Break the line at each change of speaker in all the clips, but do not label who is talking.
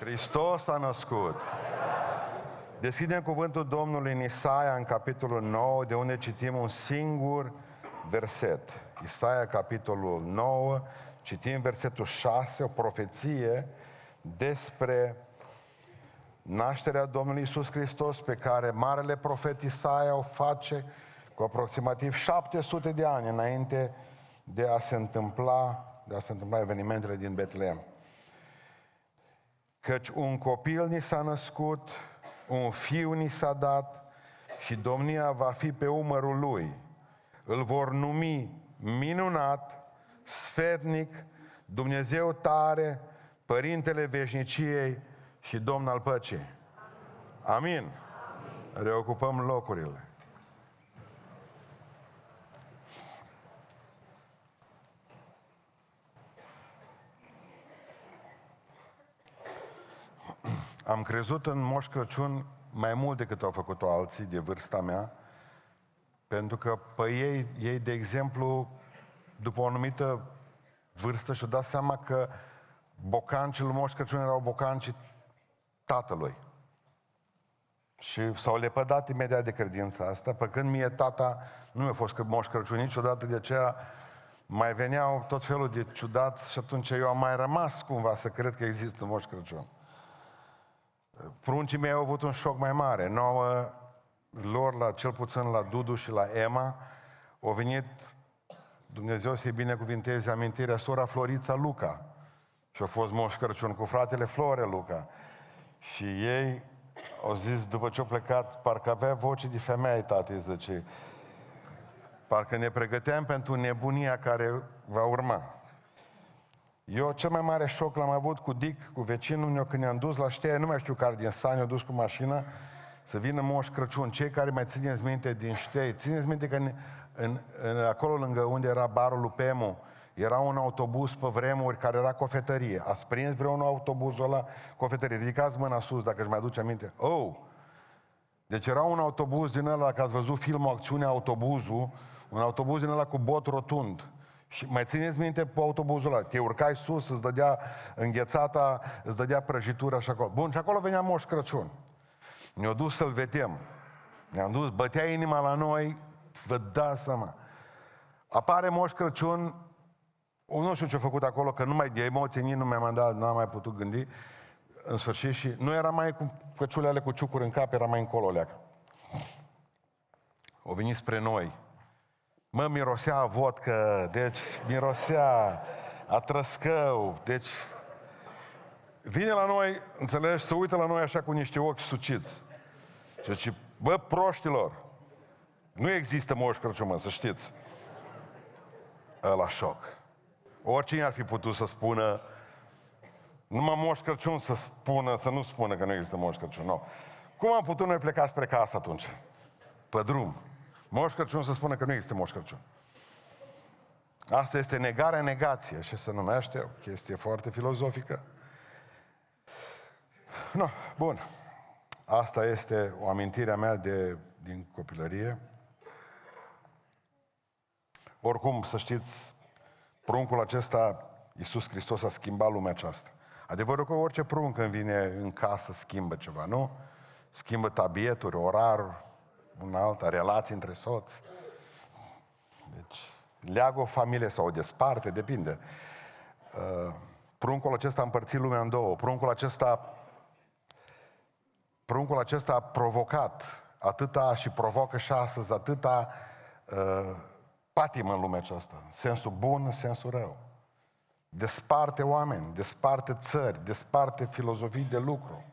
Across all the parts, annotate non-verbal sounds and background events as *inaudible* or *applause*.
Hristos a născut. Deschidem cuvântul Domnului în Isaia, în capitolul 9, de unde citim un singur verset. Isaia, capitolul 9, citim versetul 6, o profeție despre nașterea Domnului Isus Hristos pe care marele profet Isaia o face cu aproximativ 700 de ani înainte de a se întâmpla, de a se întâmpla evenimentele din Betlehem. Căci un copil ni s-a născut, un fiu ni s-a dat și domnia va fi pe umărul lui. Îl vor numi minunat, sfetnic, Dumnezeu tare, Părintele veșniciei și Domn al păcii. Amin. Amin. Reocupăm locurile. Am crezut în Moș Crăciun mai mult decât au făcut-o alții de vârsta mea, pentru că pe ei, ei, de exemplu, după o anumită vârstă și-au dat seama că bocancii lui Moș Crăciun erau bocancii tatălui. Și s-au lepădat imediat de credința asta, pe când mie tata nu mi-a fost Moș Crăciun niciodată, de aceea mai veneau tot felul de ciudați și atunci eu am mai rămas cumva să cred că există Moș Crăciun. Pruncii mei au avut un șoc mai mare. Nouă, lor, la, cel puțin la Dudu și la Emma, au venit, Dumnezeu să-i binecuvinteze amintirea, sora Florița Luca. Și a fost Moș Crăciun cu fratele Flore Luca. Și ei au zis, după ce au plecat, parcă avea voce de femeie, tati, zice. Parcă ne pregăteam pentru nebunia care va urma. Eu cel mai mare șoc l-am avut cu Dick, cu vecinul meu, când ne-am dus la știe, nu mai știu care din Sani, au dus cu mașina, să vină Moș Crăciun. Cei care mai țineți minte din ștei, țineți minte că în, în, în, acolo lângă unde era barul lui Pemu, era un autobuz pe vremuri care era cofetărie. Ați prins vreun autobuzul ăla cofetărie? Ridicați mâna sus dacă își mai aduce aminte. Oh! Deci era un autobuz din ăla, dacă ați văzut filmul Acțiune Autobuzul, un autobuz din ăla cu bot rotund. Și mai țineți minte pe autobuzul ăla, te urcai sus, îți dădea înghețata, îți dădea prăjitura și acolo. Bun, și acolo venea Moș Crăciun. Ne-au dus să-l vedem. Ne-am dus, bătea inima la noi, vă dați seama. Apare Moș Crăciun, nu știu ce a făcut acolo, că numai de emoție nici nu mi-am mandat, nu am mai putut gândi, în sfârșit, și nu era mai cu căciulele cu ciucuri în cap, era mai încolo leacă. O venit spre noi. Mă, mirosea vodcă, deci mirosea a trăscău, deci vine la noi, înțelegi, să uită la noi așa cu niște ochi suciți. Și zice, bă, proștilor, nu există Moș Crăciun, mă, să știți. Ăla șoc. Oricine ar fi putut să spună, numai Moș Crăciun să spună, să nu spună că nu există Moș Crăciun, nu. Cum am putut noi pleca spre casă atunci? Pe drum. Moș Crăciun să spună că nu există Moș Crăciun. Asta este negarea negație, și se numește, o chestie foarte filozofică. No, bun. Asta este o amintire a mea de, din copilărie. Oricum, să știți, pruncul acesta, Iisus Hristos a schimbat lumea aceasta. Adevărul că orice prunc când vine în casă schimbă ceva, nu? Schimbă tabieturi, orar, un alta, relații între soți. Deci, leagă o familie sau o desparte, depinde. Uh, pruncul acesta a împărțit lumea în două. Pruncul acesta, pruncul acesta a provocat atâta și provoacă și astăzi atâta uh, patimă în lumea aceasta. Sensul bun, sensul rău. Desparte oameni, desparte țări, desparte filozofii de lucru.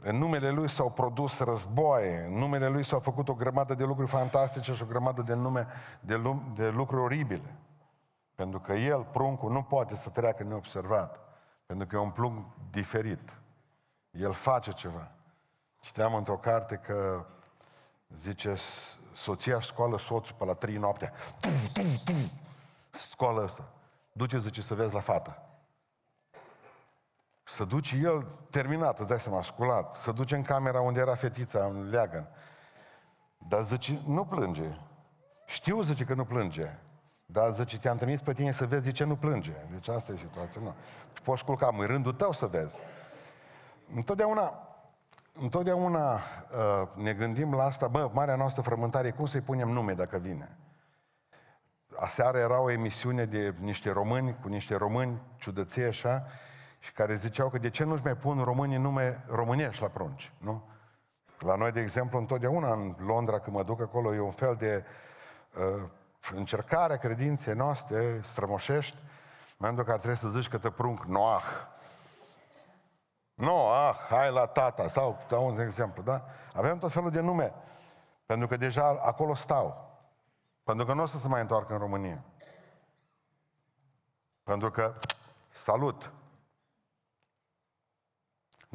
În numele Lui s-au produs războaie, în numele Lui s-au făcut o grămadă de lucruri fantastice și o grămadă de, nume, de, lum, de lucruri oribile. Pentru că El, pruncul, nu poate să treacă neobservat. Pentru că e un plumb diferit. El face ceva. Citeam într-o carte că, zice, soția scoală soțul pe la trei noaptea. Scoală ăsta. Duce, zice, să vezi la fată. Să duce el, terminat, îți dai seama, sculat, să duce în camera unde era fetița, în leagăn. Dar zice, nu plânge. Știu, zice, că nu plânge. Dar zice, te-am trimis pe tine să vezi de ce nu plânge. Deci asta e situația. Nu. Și poți culca, în rândul tău să vezi. Întotdeauna, întotdeauna uh, ne gândim la asta, bă, marea noastră frământare, cum să-i punem nume dacă vine? Aseară era o emisiune de niște români, cu niște români ciudăței așa, și care ziceau că de ce nu-și mai pun românii nume românești la prunci, nu? La noi, de exemplu, întotdeauna în Londra, când mă duc acolo, e un fel de uh, încercare a credinței noastre strămoșești, mai că ar trebui să zici că te prunc Noah. Noah, hai la tata, sau dau un exemplu, da? Avem tot felul de nume, pentru că deja acolo stau. Pentru că nu o să se mai întoarcă în România. Pentru că, salut,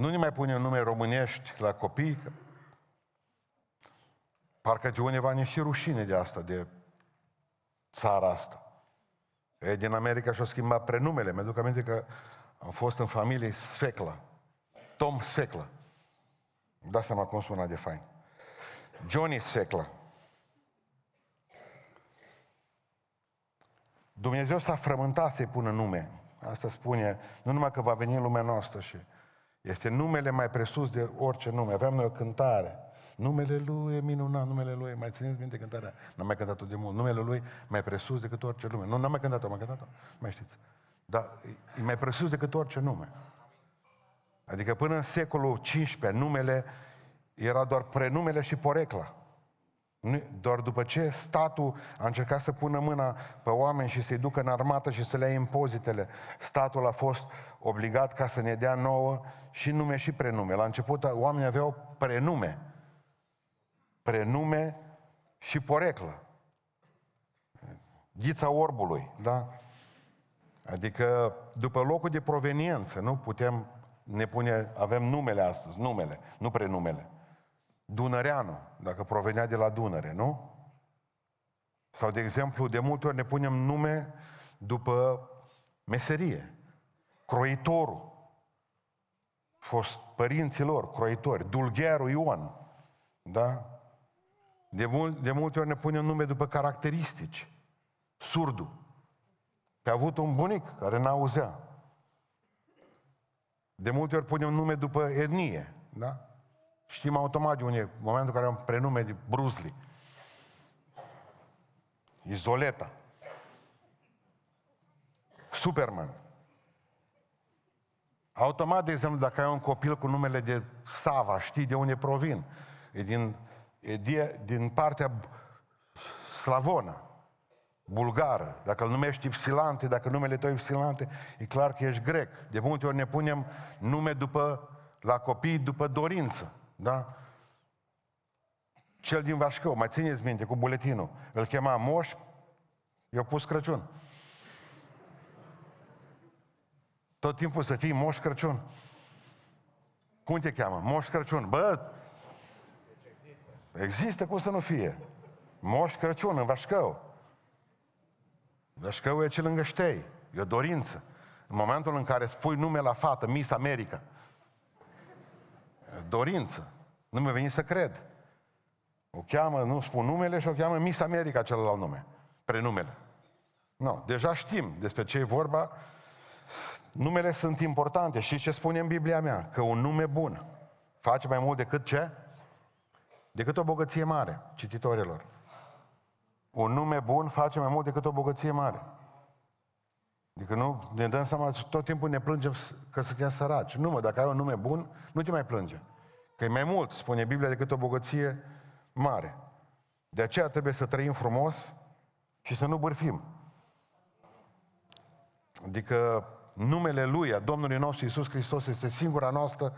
nu ne mai punem nume românești la copii, că parcă de undeva ne și rușine de asta, de țara asta. E, din America și-au schimbat prenumele. Mi-aduc aminte că am fost în familie Sfecla. Tom Sfecla. Da seama cum sună de fain. Johnny Sfecla. Dumnezeu s-a frământat să-i pună nume. Asta spune, nu numai că va veni în lumea noastră și este numele mai presus de orice nume. Aveam noi o cântare. Numele Lui e minunat, numele Lui, mai țineți minte cântarea? N-am mai cântat-o de mult. Numele Lui mai presus decât orice lume. Nu, n-am mai cântat-o, am mai cântat-o, mai știți. Dar e mai presus decât orice nume. Adică până în secolul XV, numele era doar prenumele și porecla. Doar după ce statul a încercat să pună mâna pe oameni și să-i ducă în armată și să le ia impozitele, statul a fost obligat ca să ne dea nouă și nume și prenume. La început oamenii aveau prenume. Prenume și poreclă. Ghița orbului, da? Adică după locul de proveniență, nu putem ne pune, avem numele astăzi, numele, nu prenumele. Dunăreanu, dacă provenea de la Dunăre, nu? Sau, de exemplu, de multe ori ne punem nume după meserie. Croitorul. Fost părinții lor, croitori. Dulgherul Ion. Da? De, mul- de multe ori ne punem nume după caracteristici. Surdu. Că a avut un bunic care n-auzea. De multe ori punem nume după etnie. Da? Știm automat de unde e momentul în care am prenume de Bruce Lee. Izoleta. Superman. Automat, de exemplu, dacă ai un copil cu numele de Sava, știi de unde provin. E din, e de, din partea slavonă, bulgară. Dacă îl numești Ipsilante, dacă numele tău Ipsilante, e clar că ești grec. De multe ori ne punem nume după, la copii după dorință. Da? Cel din Vașcău, mai țineți minte, cu buletinul. Îl chema Moș, i-a pus Crăciun. Tot timpul să fii Moș Crăciun. Cum te cheamă? Moș Crăciun. Bă, există cum să nu fie. Moș Crăciun în Vașcău. Vașcău e ce lângă Ștei. E o dorință. În momentul în care spui nume la fată, Miss America, dorință. Nu mi-a venit să cred. O cheamă, nu spun numele, și o cheamă Miss America celălalt nume. Prenumele. Nu, deja știm despre ce e vorba. Numele sunt importante. Și ce spune în Biblia mea? Că un nume bun face mai mult decât ce? Decât o bogăție mare, cititorilor. Un nume bun face mai mult decât o bogăție mare. Adică nu ne dăm seama, tot timpul ne plângem că suntem săraci. Nu mă, dacă ai un nume bun, nu te mai plânge. Că e mai mult, spune Biblia, decât o bogăție mare. De aceea trebuie să trăim frumos și să nu bârfim. Adică numele Lui, a Domnului nostru Iisus Hristos, este singura noastră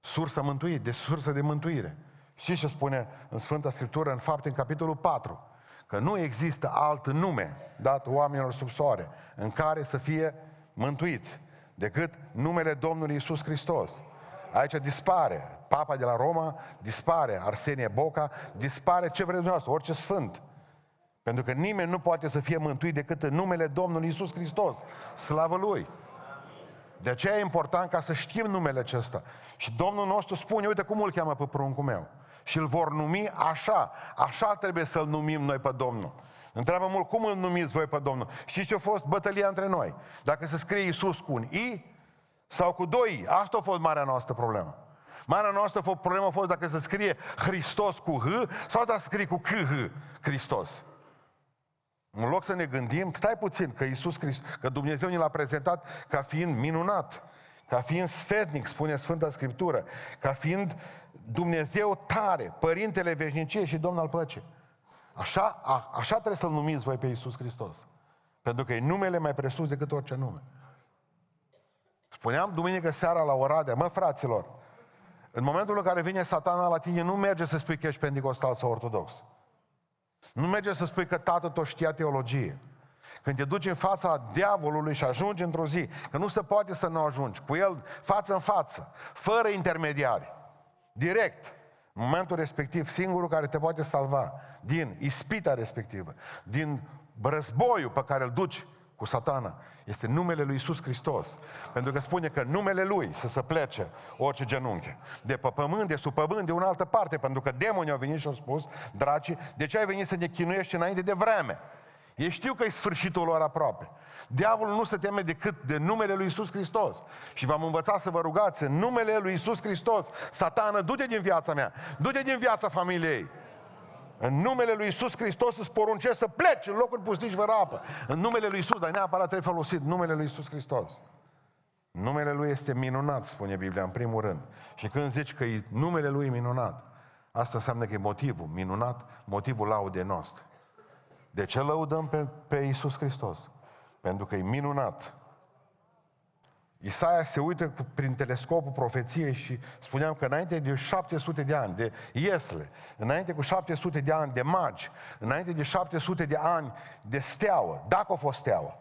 sursă mântuire, de sursă de mântuire. Și ce spune în Sfânta Scriptură, în fapte, în capitolul 4? Că nu există alt nume dat oamenilor sub soare în care să fie mântuiți decât numele Domnului Isus Hristos. Aici dispare Papa de la Roma, dispare Arsenie Boca, dispare ce vreți dumneavoastră, orice sfânt. Pentru că nimeni nu poate să fie mântuit decât în numele Domnului Isus Hristos. Slavă Lui! De aceea e important ca să știm numele acesta. Și Domnul nostru spune, uite cum îl cheamă pe pruncul meu și îl vor numi așa. Așa trebuie să-l numim noi pe Domnul. Întreabă mult, cum îl numiți voi pe Domnul? Și ce a fost bătălia între noi? Dacă se scrie Iisus cu un I Sau cu doi. Asta a fost marea noastră problemă. Marea noastră problemă a fost dacă se scrie Hristos cu H sau dacă se scrie cu KH, Hristos. În loc să ne gândim, stai puțin, că Iisus Hristos, că Dumnezeu ne l-a prezentat ca fiind minunat, ca fiind sfetnic, spune Sfânta Scriptură, ca fiind Dumnezeu tare, Părintele Veșnicie și Domnul al Păcii. Așa, a, așa trebuie să-L numiți voi pe Iisus Hristos. Pentru că e numele mai presus decât orice nume. Spuneam duminică seara la Oradea, mă fraților, în momentul în care vine satana la tine, nu merge să spui că ești pentecostal sau ortodox. Nu merge să spui că tatăl tot știa teologie. Când te duci în fața diavolului și ajungi într-o zi, că nu se poate să nu ajungi, cu el față în față, fără intermediari, direct, în momentul respectiv, singurul care te poate salva din ispita respectivă, din războiul pe care îl duci cu satana, este numele lui Isus Hristos. Pentru că spune că numele lui să se plece orice genunchi. De pe pământ, de sub pământ, de o altă parte. Pentru că demonii au venit și au spus, dragi, de ce ai venit să ne chinuiești înainte de vreme? Ei știu că e sfârșitul lor aproape. Diavolul nu se teme decât de numele lui Isus Hristos. Și v-am învățat să vă rugați în numele lui Isus Hristos. Satană, du-te din viața mea, du-te din viața familiei. În numele lui Isus Hristos îți poruncesc să pleci în locuri pustici fără apă. În numele lui Isus, dar neapărat trebuie folosit numele lui Isus Hristos. Numele lui este minunat, spune Biblia, în primul rând. Și când zici că e numele lui minunat, asta înseamnă că e motivul minunat, motivul laudei noastre. De ce lăudăm pe, pe Iisus Hristos? Pentru că e minunat. Isaia se uită prin telescopul profeției și spuneam că înainte de 700 de ani de Iesle, înainte cu 700 de ani de magi, înainte de 700 de ani de steaua, dacă a fost steaua,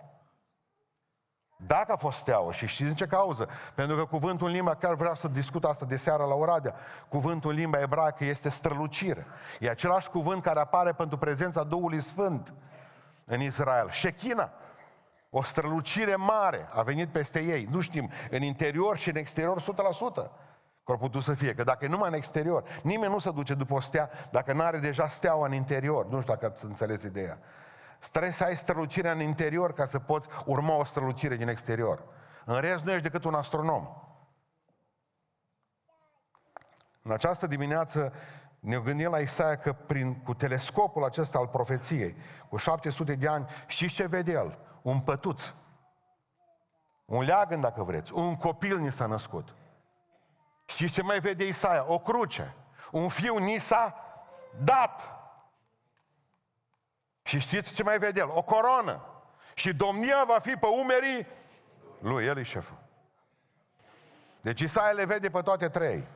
dacă a fost steaua și știți în ce cauză? Pentru că cuvântul în limba, chiar vreau să discut asta de seară la Oradea, cuvântul în limba ebraică este strălucire. E același cuvânt care apare pentru prezența Duhului Sfânt în Israel. Shechina. O strălucire mare a venit peste ei. Nu știm, în interior și în exterior 100%. Că ar putut să fie. Că dacă e numai în exterior, nimeni nu se duce după o stea dacă nu are deja steaua în interior. Nu știu dacă ați înțeles ideea. Trebuie să ai strălucirea în interior ca să poți urma o strălucire din exterior. În rest nu ești decât un astronom. În această dimineață ne gândim la Isaia că prin, cu telescopul acesta al profeției, cu 700 de ani, știți ce vede el? Un pătuț. Un leagăn, dacă vreți. Un copil ni s-a născut. Știți ce mai vede Isaia? O cruce. Un fiu ni s-a dat. Și știți ce mai vede el? O coroană. Și domnia va fi pe umerii lui, el e șeful. Deci Isaia le vede pe toate trei.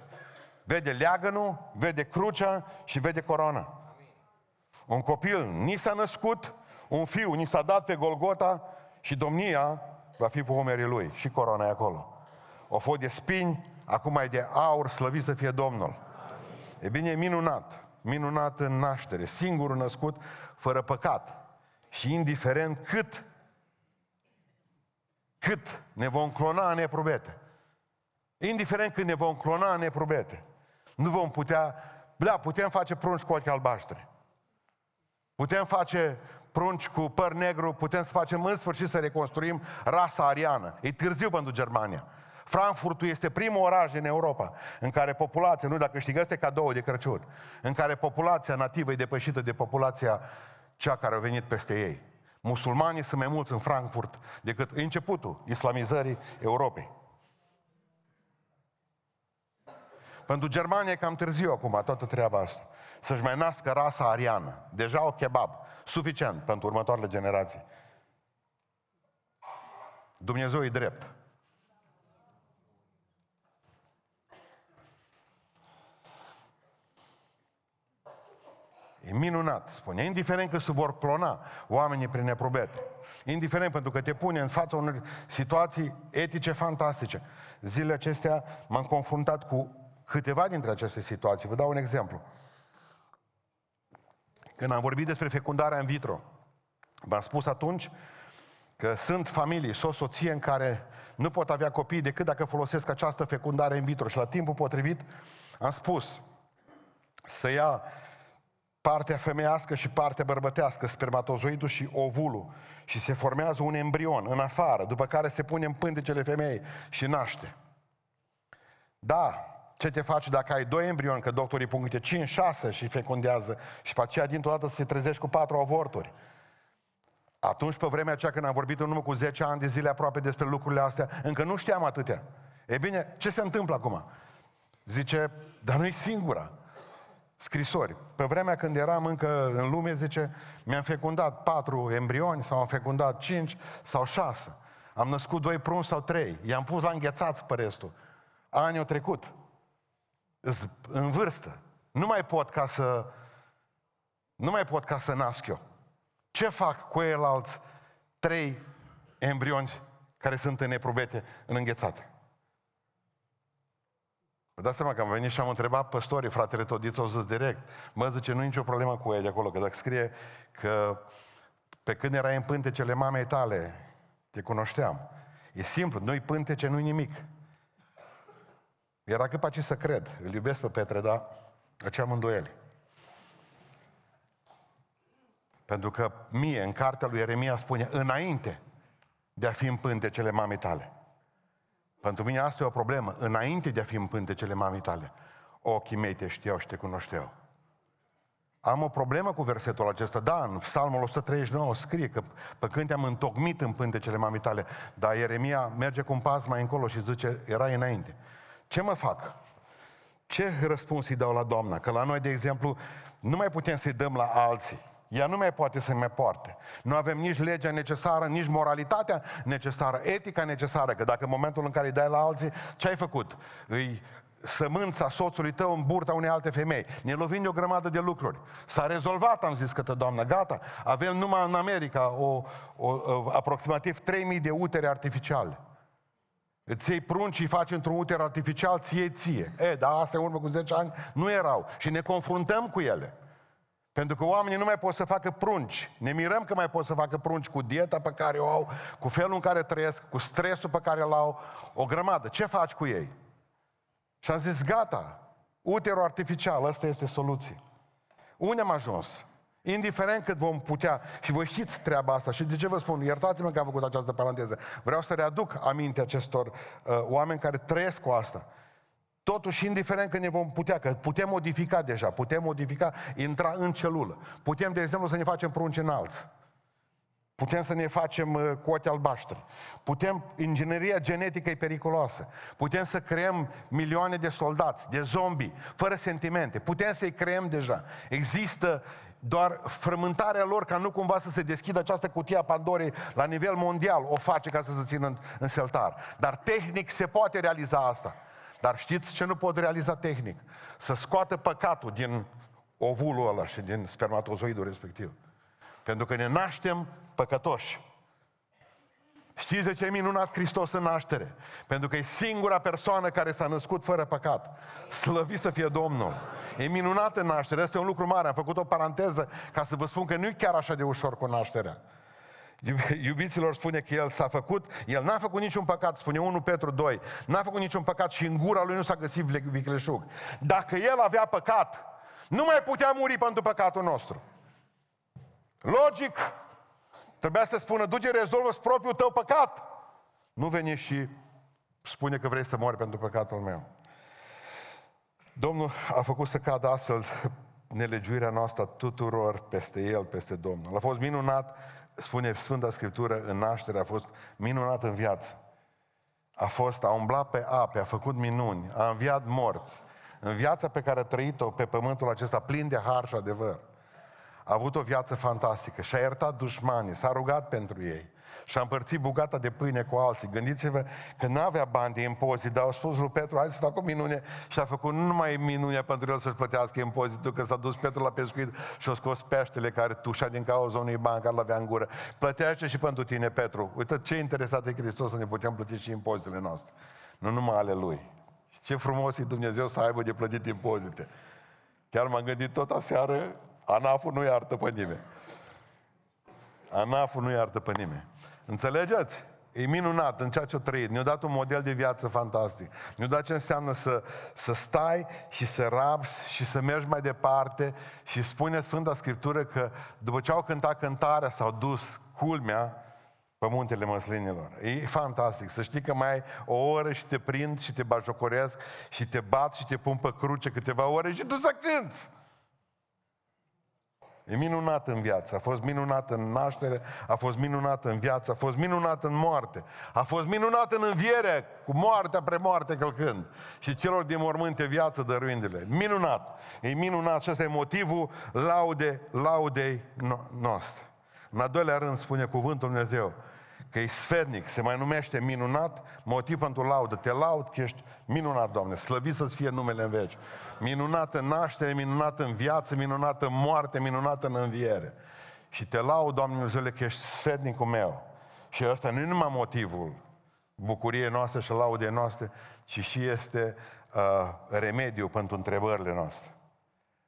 Vede leagănul, vede crucea și vede coroana. Un copil ni s-a născut, un fiu ni s-a dat pe Golgota și domnia va fi pe umerii lui. Și coroana e acolo. O fost de spini, acum e de aur, slăvit să fie Domnul. E bine, e minunat. Minunat în naștere. Singurul născut fără păcat. Și indiferent cât, cât ne vom clona în neprobete. Indiferent cât ne vom clona în neprobete. Nu vom putea, da, putem face prunci cu ochi albaștri. Putem face prunci cu păr negru, putem să facem în sfârșit să reconstruim rasa ariană. E târziu pentru Germania. Frankfurtul este primul oraș în Europa în care populația, nu dacă câștigați cadou de Crăciun, în care populația nativă e depășită de populația cea care a venit peste ei. Musulmanii sunt mai mulți în Frankfurt decât începutul islamizării Europei. Pentru Germania e cam târziu acum toată treaba asta. Să-și mai nască rasa ariană. Deja o kebab. Suficient pentru următoarele generații. Dumnezeu e drept. E minunat, spune. Indiferent că se vor clona oamenii prin neprobete. Indiferent pentru că te pune în fața unor situații etice fantastice. Zilele acestea m-am confruntat cu câteva dintre aceste situații. Vă dau un exemplu. Când am vorbit despre fecundarea în vitro, v-am spus atunci că sunt familii, o soție în care nu pot avea copii decât dacă folosesc această fecundare în vitro. Și la timpul potrivit am spus să ia partea femeiască și partea bărbătească, spermatozoidul și ovulul, și se formează un embrion în afară, după care se pune în pântecele femeii și naște. Da, ce te faci dacă ai doi embrioni, că doctorii pun câte 5, 6 și fecundează și pe aceea dintr-o dată să te trezești cu patru avorturi. Atunci, pe vremea aceea când am vorbit în urmă cu 10 ani de zile aproape despre lucrurile astea, încă nu știam atâtea. E bine, ce se întâmplă acum? Zice, dar nu e singura. Scrisori. Pe vremea când eram încă în lume, zice, mi-am fecundat patru embrioni sau am fecundat cinci sau șase. Am născut doi prunci sau trei. I-am pus la înghețați pe restul. Anii au trecut. În vârstă. Nu mai pot ca să nu mai pot ca să nasc eu. Ce fac cu alți trei embrioni care sunt în eprubete, în înghețate? Vă dați seama că am venit și am întrebat păstorii, fratele Todiț, au zis direct, mă, zice, nu e nicio problemă cu ei de acolo, că dacă scrie că pe când erai în pântecele mamei tale, te cunoșteam. E simplu, nu-i pântece, nu-i nimic. Era cât să cred. Îl iubesc pe Petre, dar aceea îndoieli. Pentru că mie, în cartea lui Ieremia, spune, înainte de a fi în pântecele mamei tale. Pentru mine asta e o problemă. Înainte de a fi în pântecele mamei tale, ochii mei te știau și te cunoșteau. Am o problemă cu versetul acesta. Da, în Psalmul 139 scrie că pe când te-am întocmit în pântecele mamei tale, dar Ieremia merge cu un pas mai încolo și zice, era înainte. Ce mă fac? Ce răspuns îi dau la Doamna? Că la noi, de exemplu, nu mai putem să-i dăm la alții. Ea nu mai poate să mai poarte. Nu avem nici legea necesară, nici moralitatea necesară, etica necesară, că dacă în momentul în care îi dai la alții, ce ai făcut? Îi sămânța soțului tău în burta unei alte femei. Ne lovim de o grămadă de lucruri. S-a rezolvat, am zis către doamnă, gata. Avem numai în America o, o, o, aproximativ 3000 de utere artificiale. Îți iei prunci și faci într-un uter artificial, ție ție. E, dar astea în urmă cu 10 ani nu erau. Și ne confruntăm cu ele. Pentru că oamenii nu mai pot să facă prunci. Ne mirăm că mai pot să facă prunci cu dieta pe care o au, cu felul în care trăiesc, cu stresul pe care îl au, o grămadă. Ce faci cu ei? Și am zis, gata, uterul artificial, ăsta este soluție. Unde am ajuns? Indiferent cât vom putea, și voi știți treaba asta, și de ce vă spun, iertați-mă că am făcut această paranteză, vreau să readuc aminte acestor uh, oameni care trăiesc cu asta. Totuși, indiferent că ne vom putea, că putem modifica deja, putem modifica, intra în celulă. Putem, de exemplu, să ne facem prunci înalți. Putem să ne facem uh, cu ochi albaștri. Putem, ingineria genetică e periculoasă. Putem să creăm milioane de soldați, de zombi, fără sentimente. Putem să-i creăm deja. Există doar frământarea lor ca nu cumva să se deschidă această cutie a Pandorei la nivel mondial, o face ca să se țină în, în seltar. Dar tehnic se poate realiza asta. Dar știți ce nu pot realiza tehnic? Să scoată păcatul din ovulul ăla și din spermatozoidul respectiv. Pentru că ne naștem păcătoși. Știți de ce e minunat Hristos în naștere? Pentru că e singura persoană care s-a născut fără păcat. Slăvit să fie Domnul! E minunat în naștere, este un lucru mare. Am făcut o paranteză ca să vă spun că nu e chiar așa de ușor cu nașterea. Iubiților spune că el s-a făcut, el n-a făcut niciun păcat, spune 1 Petru 2, n-a făcut niciun păcat și în gura lui nu s-a găsit vicleșug. Dacă el avea păcat, nu mai putea muri pentru păcatul nostru. Logic, trebuia să spună, duce, rezolvă propriul tău păcat. Nu veni și spune că vrei să mori pentru păcatul meu. Domnul a făcut să cadă astfel nelegiuirea noastră tuturor peste El, peste Domnul. A fost minunat spune Sfânta Scriptură, în naștere a fost minunat în viață. A fost, a umblat pe ape, a făcut minuni, a înviat morți. În viața pe care a trăit-o pe pământul acesta plin de har și adevăr. A avut o viață fantastică și a iertat dușmanii, s-a rugat pentru ei și a împărțit bugata de pâine cu alții. Gândiți-vă că nu avea bani de impozit, dar au spus lui Petru, hai să fac o minune și a făcut nu numai minunea pentru el să-și plătească impozitul, că s-a dus Petru la pescuit și a scos peștele care tușa din cauza unui ban care l-avea în gură. Plătește și pentru tine, Petru. Uite ce interesat e Hristos să ne putem plăti și impozitele noastre. Nu numai ale Lui. Și ce frumos e Dumnezeu să aibă de plătit impozite. Chiar m-am gândit tot aseară, ANAF-ul nu iartă pe nimeni. ANAF-ul nu iartă pe nimeni. Înțelegeți? E minunat în ceea ce o trăit. Ne-a dat un model de viață fantastic. Ne-a dat ce înseamnă să, să stai și să rabzi și să mergi mai departe și spune Sfânta Scriptură că după ce au cântat cântarea s-au dus culmea pe muntele măslinilor. E fantastic să știi că mai ai o oră și te prind și te bajocoresc și te bat și te pun pe cruce câteva ore și tu să cânți. E minunat în viață, a fost minunat în naștere, a fost minunat în viață, a fost minunat în moarte, a fost minunat în înviere, cu moartea premoarte călcând și celor din mormânte viață dăruindele. Minunat! E minunat și ăsta e motivul laude, laudei noastre. În al doilea rând spune cuvântul Dumnezeu, că e sfetnic, se mai numește minunat, motiv pentru laudă. Te laud că ești minunat, Doamne, slăvit să-ți fie numele în veci. Minunat în naștere, minunat în viață, minunat în moarte, minunat în înviere. Și te laud, Doamne Dumnezeule, că ești sfetnicul meu. Și ăsta nu e numai motivul bucuriei noastre și laudei noastre, ci și este uh, remediu pentru întrebările noastre.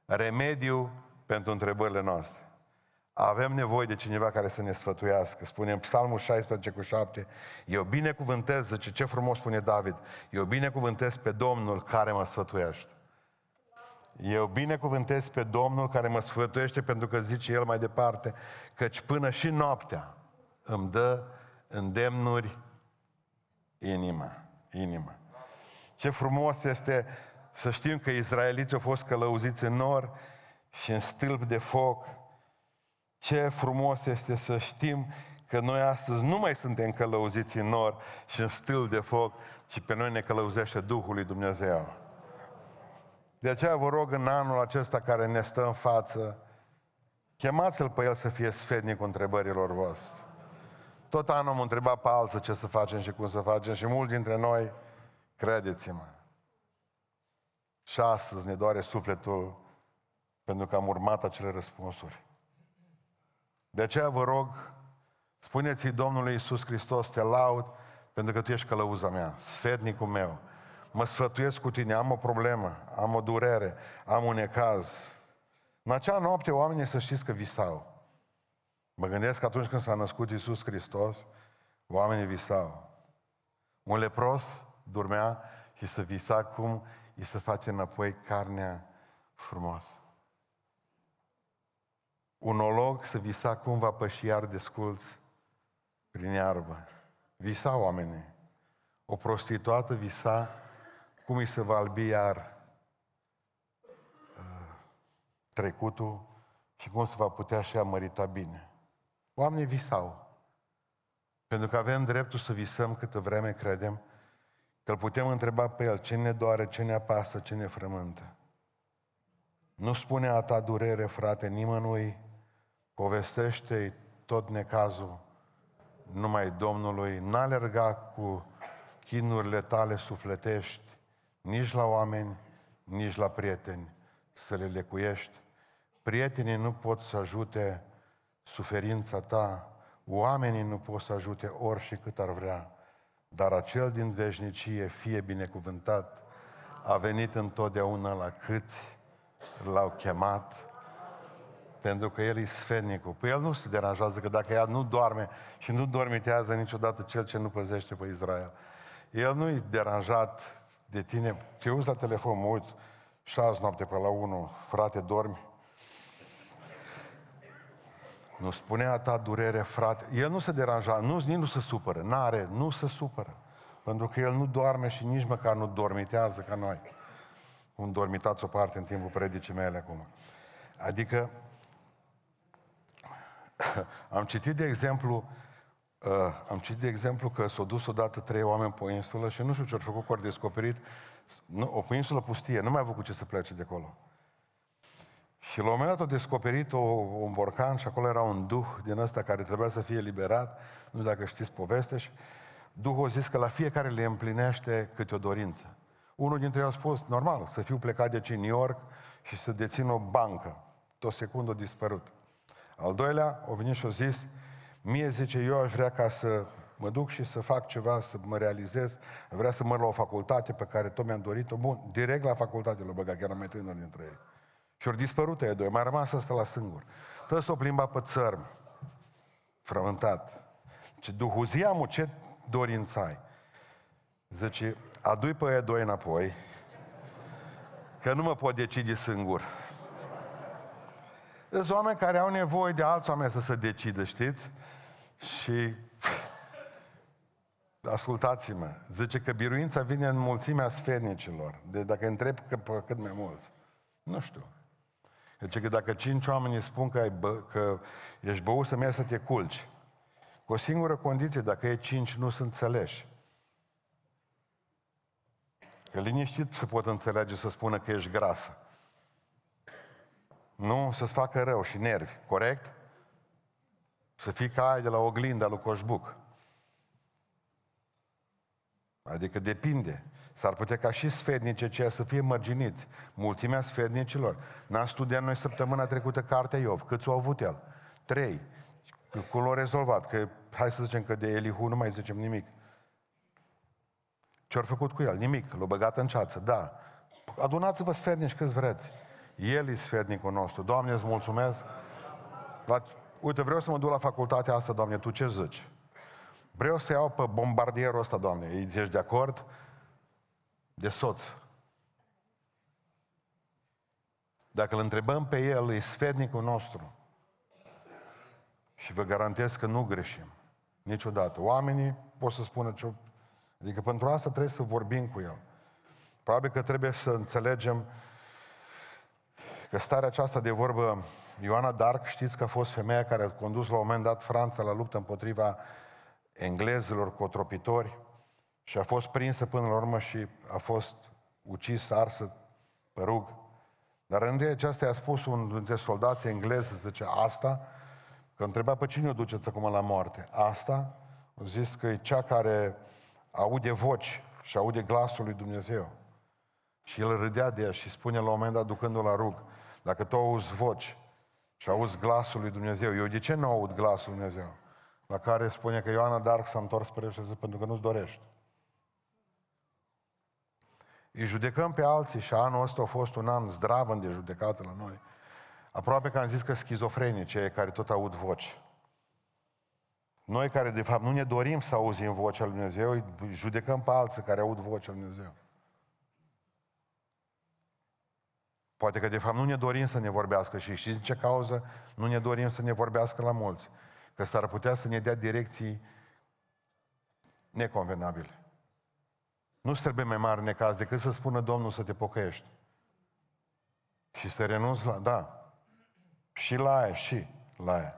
Remediu pentru întrebările noastre. Avem nevoie de cineva care să ne sfătuiască. Spune în Psalmul 16 cu 7, eu binecuvântez, zice, ce frumos spune David, eu binecuvântez pe Domnul care mă sfătuiește. Eu binecuvântez pe Domnul care mă sfătuiește pentru că zice El mai departe, căci până și noaptea îmi dă îndemnuri inima. inima. Ce frumos este să știm că izraeliții au fost călăuziți în nor și în stâlp de foc ce frumos este să știm că noi astăzi nu mai suntem călăuziți în nor și în stil de foc, ci pe noi ne călăuzește Duhul lui Dumnezeu. De aceea vă rog în anul acesta care ne stă în față, chemați-l pe el să fie sfetnic cu întrebărilor voastre. Tot anul am întrebat pe alții ce să facem și cum să facem și mulți dintre noi, credeți-mă, și astăzi ne doare sufletul pentru că am urmat acele răspunsuri. De aceea vă rog, spuneți-i Domnului Iisus Hristos, te laud pentru că Tu ești călăuza mea, sfetnicul meu. Mă sfătuiesc cu tine, am o problemă, am o durere, am un necaz. În acea noapte oamenii să știți că visau. Mă gândesc că atunci când s-a născut Iisus Hristos, oamenii visau. Un lepros dormea și să visa cum îi se face înapoi carnea frumos un olog să visa cum va păși iar desculți prin iarbă. Visa oamenii. O prostituată visa cum îi se va albi iar uh, trecutul și cum se va putea și a mărita bine. Oamenii visau. Pentru că avem dreptul să visăm câtă vreme credem că îl putem întreba pe el ce ne doare, ce ne apasă, ce ne frământă. Nu spune a ta durere, frate, nimănui povestește tot necazul numai Domnului, n-alerga cu chinurile tale sufletești, nici la oameni, nici la prieteni, să le lecuiești. Prietenii nu pot să ajute suferința ta, oamenii nu pot să ajute ori și cât ar vrea, dar acel din veșnicie, fie binecuvântat, a venit întotdeauna la câți l-au chemat pentru că el e sfetnicul. Păi el nu se deranjează că dacă ea nu doarme și nu dormitează niciodată cel ce nu păzește pe Israel. El nu e deranjat de tine. Te uzi la telefon, mă uit, șase noapte pe la unu, frate, dormi? Nu spunea ta durere, frate. El nu se deranja, nu, nici nu se supără, n-are, nu se supără. Pentru că el nu doarme și nici măcar nu dormitează ca noi. Un dormitați o parte în timpul predicii mele acum. Adică *laughs* am citit de exemplu, uh, am citit de exemplu că s-au dus odată trei oameni pe o insulă și nu știu ce au făcut, că au descoperit nu, o insulă pustie, nu mai au avut cu ce să plece de acolo. Și la un moment dat au descoperit o, un borcan și acolo era un duh din ăsta care trebuia să fie liberat, nu știu dacă știți povestea, și Duhul a zis că la fiecare le împlinește câte o dorință. Unul dintre ei a spus, normal, să fiu plecat de aici în New York și să dețin o bancă. Tot secundă a dispărut. Al doilea, o venit și a zis, mie zice, eu aș vrea ca să mă duc și să fac ceva, să mă realizez, vrea să mă la o facultate pe care tot mi-am dorit-o, bun, direct la facultate l-a băgat, chiar am mai tânăr dintre ei. Și ori dispărut ei doi, mai rămas asta la singur. Tot s-o plimba pe țărm, frământat. Ce duhul ziamul, ce dorință ai? Zice, adu-i pe aia doi înapoi, că nu mă pot decide singur. Sunt oameni care au nevoie de alți oameni să se decidă, știți? Și ascultați-mă, zice că biruința vine în mulțimea sfernicilor. De dacă întreb că pe cât mai mulți. Nu știu. Deci că dacă cinci oameni spun că, ai bă, că ești băut să mergi să te culci, cu o singură condiție, dacă e cinci nu sunt înțeleși. Că liniștit se pot înțelege să spună că ești grasă. Nu să-ți facă rău și nervi, corect? Să fii ca ai de la oglinda lui Coșbuc. Adică depinde. S-ar putea ca și sfednice ceea să fie mărginiți. Mulțimea sfednicilor. N-am studiat noi săptămâna trecută cartea Iov. Câți au avut el? Trei. Cu l rezolvat. Că hai să zicem că de Elihu nu mai zicem nimic. Ce-au făcut cu el? Nimic. L-au băgat în ceață. Da. Adunați-vă sfednici câți vreți. El e sfednicul nostru. Doamne, îți mulțumesc. La... Uite, vreau să mă duc la facultatea asta, Doamne, tu ce zici? Vreau să iau pe bombardierul ăsta, Doamne. Ești de acord? De soț. Dacă îl întrebăm pe el, e sfednicul nostru. Și vă garantez că nu greșim. Niciodată. Oamenii pot să spună ce... Adică pentru asta trebuie să vorbim cu el. Probabil că trebuie să înțelegem că starea aceasta de vorbă, Ioana Dark, știți că a fost femeia care a condus la un moment dat Franța la luptă împotriva englezilor cotropitori și a fost prinsă până la urmă și a fost ucis, arsă pe rug. Dar în de aceasta i-a spus un dintre soldații englezi, zice, asta, că întreba pe cine o duceți acum la moarte. Asta, a zis că e cea care aude voci și aude glasul lui Dumnezeu. Și el râdea de ea și spune la un moment dat, ducându-o la rug, dacă tu auzi voci și auzi glasul lui Dumnezeu, eu de ce nu aud glasul lui Dumnezeu? La care spune că Ioana Dark s-a întors spre el și zice, pentru că nu-ți dorești. Îi judecăm pe alții și anul ăsta a fost un an zdravăn de judecată la noi. Aproape că am zis că schizofrenii, cei care tot aud voci. Noi care de fapt nu ne dorim să auzim vocea lui Dumnezeu, îi judecăm pe alții care aud vocea lui Dumnezeu. Poate că de fapt nu ne dorim să ne vorbească și știți ce cauză? Nu ne dorim să ne vorbească la mulți. Că s-ar putea să ne dea direcții neconvenabile. Nu trebuie mai mare necaz decât să spună Domnul să te pocăiești. Și să renunți la... Da. Și la aia, și la aia.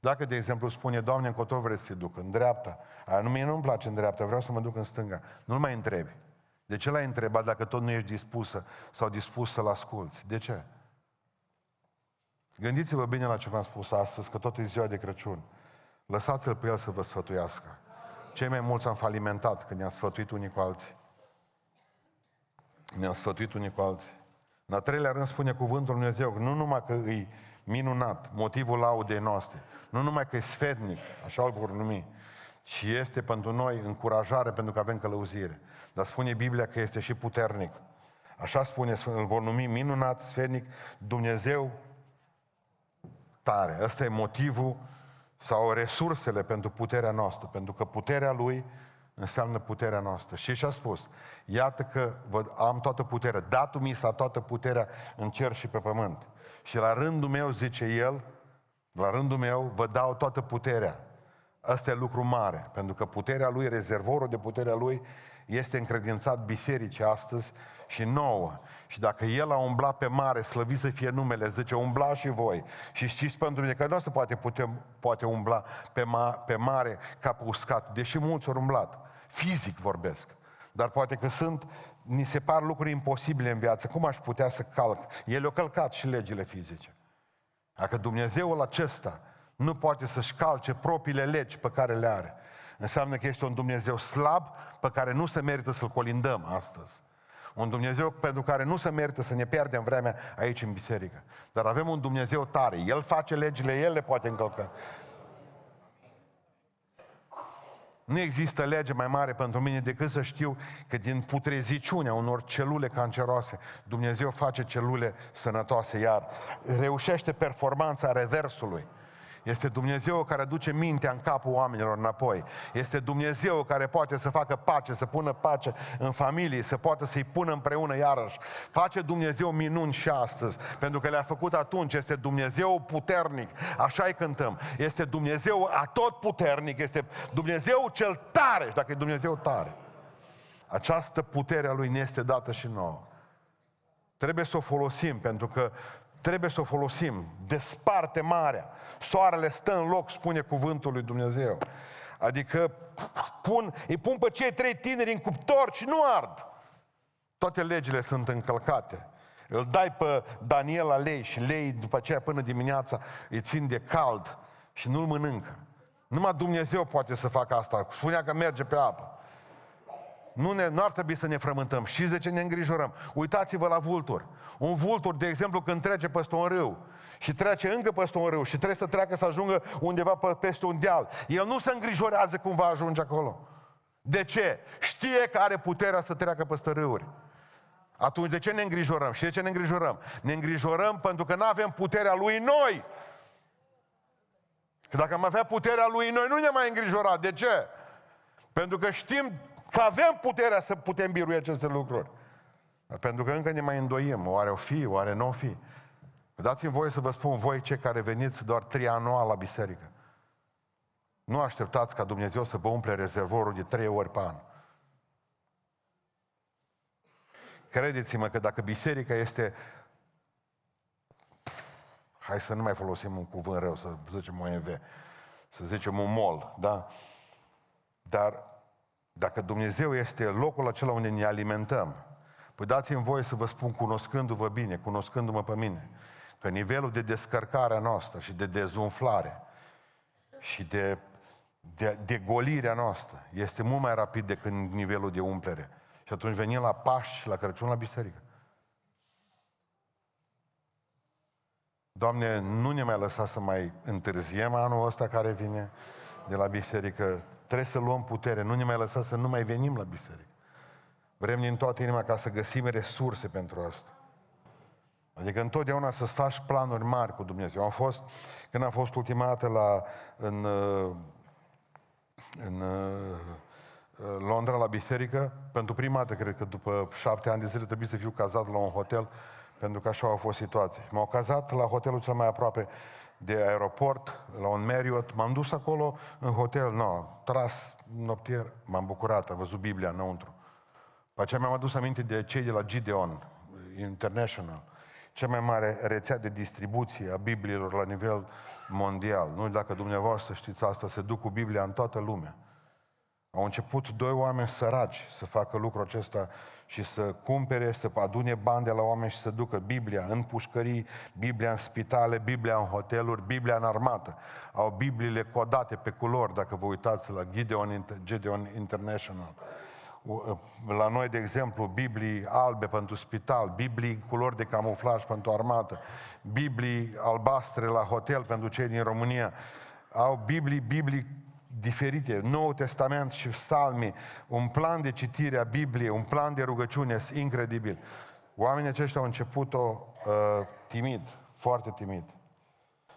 Dacă, de exemplu, spune, Doamne, încotro vreți să te duc, în dreapta, aia nu, mie nu-mi place în dreapta, vreau să mă duc în stânga. Nu-l mai întrebi. De ce l-ai întrebat dacă tot nu ești dispusă sau dispus să-l asculți? De ce? Gândiți-vă bine la ce v-am spus astăzi, că tot e ziua de Crăciun. Lăsați-l pe el să vă sfătuiască. Cei mai mulți am falimentat când ne-am sfătuit unii cu alții. Ne-am sfătuit unii cu alții. În a treilea rând spune cuvântul Lui Dumnezeu, nu numai că e minunat, motivul laudei noastre, nu numai că e sfetnic, așa îl vor numi, ci este pentru noi încurajare pentru că avem călăuzire. Dar spune Biblia că este și puternic. Așa spune, îl vor numi minunat, sfetnic, Dumnezeu tare. Ăsta e motivul sau resursele pentru puterea noastră, pentru că puterea Lui înseamnă puterea noastră. Și și-a spus, iată că vă, am toată puterea, datul mi s-a toată puterea în cer și pe pământ. Și la rândul meu, zice El, la rândul meu vă dau toată puterea. Asta e lucru mare, pentru că puterea Lui, rezervorul de puterea Lui, este încredințat bisericii astăzi și nouă. Și dacă el a umblat pe mare, slăvit să fie numele, zice, umbla și voi. Și știți pentru mine că nu se poate, putem, poate umbla pe, ma, pe mare ca pe uscat, deși mulți au umblat. Fizic vorbesc. Dar poate că sunt, ni se par lucruri imposibile în viață. Cum aș putea să calc? El a călcat și legile fizice. Dacă Dumnezeul acesta nu poate să-și calce propriile legi pe care le are, înseamnă că este un Dumnezeu slab pe care nu se merită să-L colindăm astăzi. Un Dumnezeu pentru care nu se merită să ne pierdem vremea aici în biserică. Dar avem un Dumnezeu tare. El face legile, El le poate încălca. Nu există lege mai mare pentru mine decât să știu că din putreziciunea unor celule canceroase, Dumnezeu face celule sănătoase, iar reușește performanța reversului. Este Dumnezeu care duce mintea în capul oamenilor înapoi. Este Dumnezeu care poate să facă pace, să pună pace în familie, să poată să-i pună împreună iarăși. Face Dumnezeu minuni și astăzi, pentru că le-a făcut atunci. Este Dumnezeu puternic, așa-i cântăm. Este Dumnezeu atot puternic, este Dumnezeu cel tare, și dacă e Dumnezeu tare. Această putere a Lui ne este dată și nouă. Trebuie să o folosim, pentru că trebuie să o folosim. Desparte marea. Soarele stă în loc, spune cuvântul lui Dumnezeu. Adică pun, îi pun pe cei trei tineri în cuptor și nu ard. Toate legile sunt încălcate. Îl dai pe Daniel la lei și lei după aceea până dimineața îi țin de cald și nu-l mănâncă. Numai Dumnezeu poate să facă asta. Spunea că merge pe apă. Nu, ne, nu ar trebui să ne frământăm. Și de ce ne îngrijorăm? Uitați-vă la vultur. Un vultur, de exemplu, când trece peste un râu și trece încă peste un râu și trebuie să treacă să ajungă undeva pe, peste un deal, el nu se îngrijorează cum va ajunge acolo. De ce? Știe că are puterea să treacă peste râuri. Atunci de ce ne îngrijorăm? Și de ce ne îngrijorăm? Ne îngrijorăm pentru că nu avem puterea lui noi. Că dacă am avea puterea lui noi, nu ne mai îngrijora. De ce? Pentru că știm Că avem puterea să putem birui aceste lucruri. Dar pentru că încă ne mai îndoim, oare o fi, oare nu o fi. Dați-mi voie să vă spun, voi cei care veniți doar trianual la biserică, nu așteptați ca Dumnezeu să vă umple rezervorul de trei ori pe an. Credeți-mă că dacă biserica este hai să nu mai folosim un cuvânt rău, să zicem OMV, să zicem un mol, da? Dar dacă Dumnezeu este locul acela unde ne alimentăm, păi dați-mi voie să vă spun, cunoscându-vă bine, cunoscându-mă pe mine, că nivelul de descărcare a noastră și de dezumflare și de, de, de golirea noastră este mult mai rapid decât nivelul de umplere. Și atunci venim la Paști și la Crăciun la biserică. Doamne, nu ne mai lăsa să mai întârziem anul ăsta care vine de la biserică. Trebuie să luăm putere, nu ne mai lăsa să nu mai venim la biserică. Vrem din toată inima ca să găsim resurse pentru asta. Adică întotdeauna să faci planuri mari cu Dumnezeu. Am fost, când am fost ultima dată la, în, în Londra la biserică, pentru prima dată, cred că după șapte ani de zile trebuie să fiu cazat la un hotel, pentru că așa a fost situația. M-au cazat la hotelul cel mai aproape de aeroport, la un Marriott, m-am dus acolo în hotel, no, tras noptier, m-am bucurat, am văzut Biblia înăuntru. Pe aceea mi-am adus aminte de cei de la Gideon International, cea mai mare rețea de distribuție a Bibliilor la nivel mondial. Nu dacă dumneavoastră știți asta, se duc cu Biblia în toată lumea. Au început doi oameni săraci să facă lucrul acesta și să cumpere, să adune bani de la oameni și să ducă Biblia în pușcării, Biblia în spitale, Biblia în hoteluri, Biblia în armată. Au Bibliile codate pe culori, dacă vă uitați la Gideon, Gideon International. La noi, de exemplu, Biblii albe pentru spital, Biblii culori de camuflaj pentru armată, Biblii albastre la hotel pentru cei din România. Au Biblii, Biblii diferite, Noul Testament și Salmi, un plan de citire a Bibliei, un plan de rugăciune incredibil. Oamenii aceștia au început-o uh, timid, foarte timid.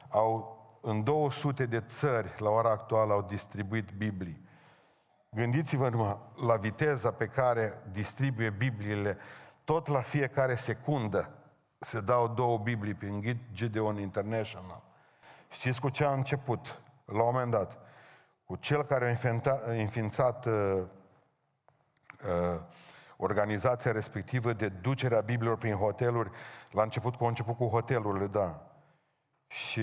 Au, în 200 de țări, la ora actuală, au distribuit Biblii. Gândiți-vă numai la viteza pe care distribuie Bibliile, tot la fiecare secundă se dau două Biblii prin Gideon International. Știți cu ce a început? La un moment dat, cu cel care a înființat uh, uh, organizația respectivă de ducerea Bibliilor prin hoteluri, la început cu început cu hotelurile, da. Și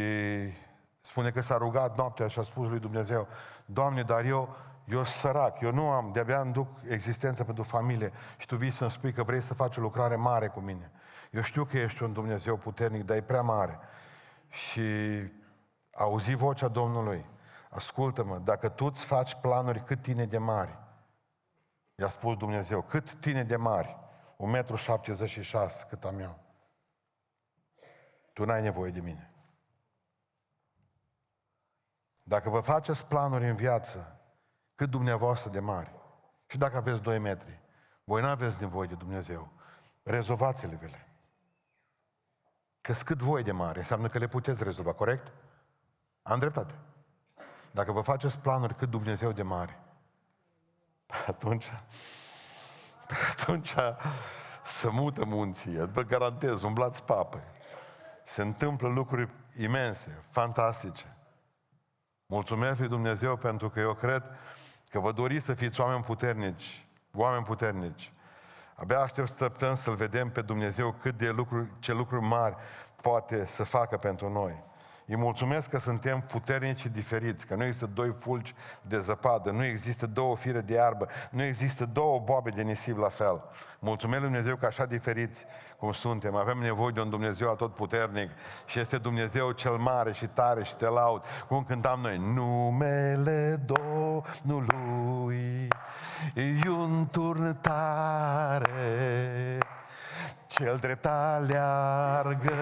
spune că s-a rugat noaptea și a spus lui Dumnezeu, Doamne, dar eu, eu sărac, eu nu am, de-abia îmi duc existența pentru familie și Tu vii să-mi spui că vrei să faci o lucrare mare cu mine. Eu știu că ești un Dumnezeu puternic, dar e prea mare. Și auzi vocea Domnului ascultă-mă, dacă tu îți faci planuri cât tine de mari, i-a spus Dumnezeu, cât tine de mari, 1,76 m cât am eu, tu n-ai nevoie de mine. Dacă vă faceți planuri în viață, cât dumneavoastră de mari, și dacă aveți 2 metri, voi nu aveți nevoie de Dumnezeu. Rezolvați-le-vele. Că cât voi de mare, înseamnă că le puteți rezolva, corect? Am dreptate. Dacă vă faceți planuri cât Dumnezeu de mare, atunci, atunci să mută munții, vă garantez, umblați pape. Se întâmplă lucruri imense, fantastice. Mulțumesc lui Dumnezeu pentru că eu cred că vă doriți să fiți oameni puternici, oameni puternici. Abia aștept să să-L vedem pe Dumnezeu cât de lucruri, ce lucruri mari poate să facă pentru noi. Îi mulțumesc că suntem puternici și diferiți, că nu există doi fulgi de zăpadă, nu există două fire de iarbă, nu există două boabe de nisip la fel. Mulțumesc Lui Dumnezeu că așa diferiți cum suntem, avem nevoie de un Dumnezeu atot puternic și este Dumnezeu cel mare și tare și te laud. Cum cântam noi, numele Domnului e un turn tare cel drept aleargă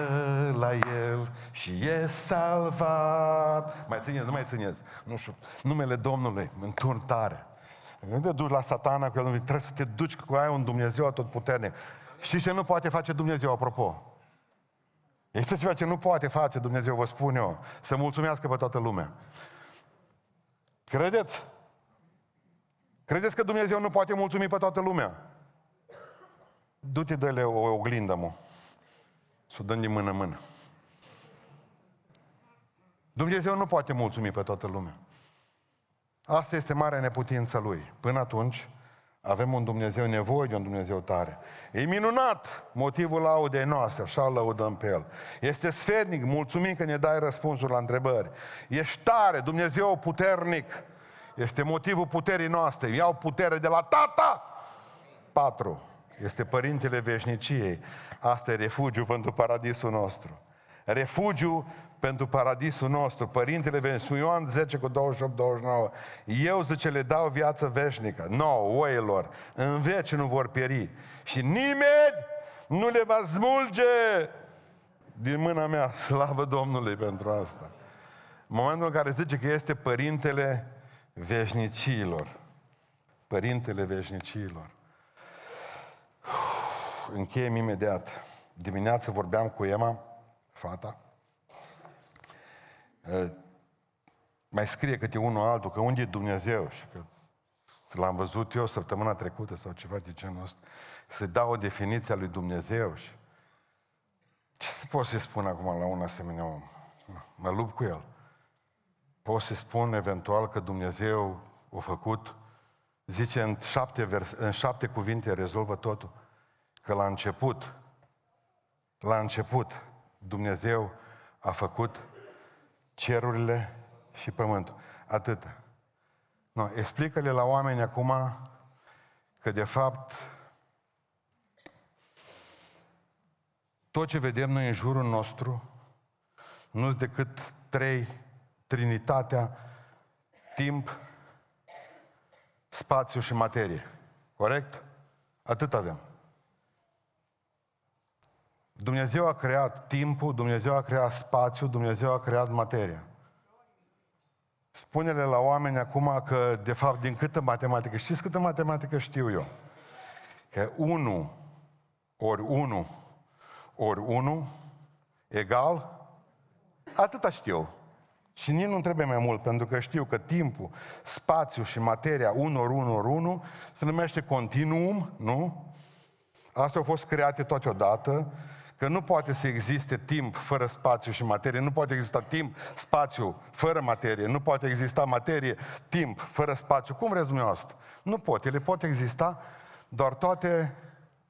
la el și e salvat. Mai țineți, nu mai țineți. Nu știu, numele Domnului, în turn tare. Nu te duci la satana cu el, trebuie să te duci cu ai un Dumnezeu atotputernic. Știți ce nu poate face Dumnezeu, apropo? Este ceva ce nu poate face Dumnezeu, vă spun eu, să mulțumească pe toată lumea. Credeți? Credeți că Dumnezeu nu poate mulțumi pe toată lumea? Du-te de o oglindă, mă. Să o dăm din mână-mână. Dumnezeu nu poate mulțumi pe toată lumea. Asta este marea neputință Lui. Până atunci, avem un Dumnezeu nevoie de un Dumnezeu tare. E minunat motivul laudei noastre, așa lăudăm pe El. Este sfednic, mulțumim că ne dai răspunsuri la întrebări. Ești tare, Dumnezeu puternic. Este motivul puterii noastre. Iau putere de la Tata. Patru este Părintele Veșniciei. Asta e refugiu pentru paradisul nostru. Refugiu pentru paradisul nostru. Părintele Veșniciei, Ioan 10 cu 28-29. Eu, zice, le dau viață veșnică, nouă, oilor, în veci nu vor pieri. Și nimeni nu le va smulge din mâna mea. Slavă Domnului pentru asta. În momentul în care zice că este Părintele Veșnicilor. Părintele Veșnicilor încheiem imediat. Dimineața vorbeam cu Emma, fata. Mai scrie câte unul altul, că unde e Dumnezeu? Și că l-am văzut eu săptămâna trecută sau ceva de genul ăsta. Să dau o definiție a lui Dumnezeu. Și... Ce să pot să spun acum la un asemenea om? Mă lupt cu el. Pot să spun eventual că Dumnezeu a făcut, zice în șapte, vers, în șapte cuvinte rezolvă totul că la început, la început, Dumnezeu a făcut cerurile și pământul. Atât. No, explică-le la oameni acum că de fapt tot ce vedem noi în jurul nostru nu sunt decât trei, Trinitatea, timp, spațiu și materie. Corect? Atât avem. Dumnezeu a creat timpul, Dumnezeu a creat spațiul, Dumnezeu a creat materia. Spune-le la oameni acum că, de fapt, din câtă matematică, știți câtă matematică știu eu? Că 1 ori 1 ori 1 egal, atâta știu. Și nici nu trebuie mai mult, pentru că știu că timpul, spațiul și materia 1 ori 1 ori 1 se numește continuum, nu? Astea au fost create toate odată că nu poate să existe timp fără spațiu și materie, nu poate exista timp, spațiu fără materie, nu poate exista materie, timp fără spațiu. Cum vreți dumneavoastră? Nu pot. Ele pot exista doar toate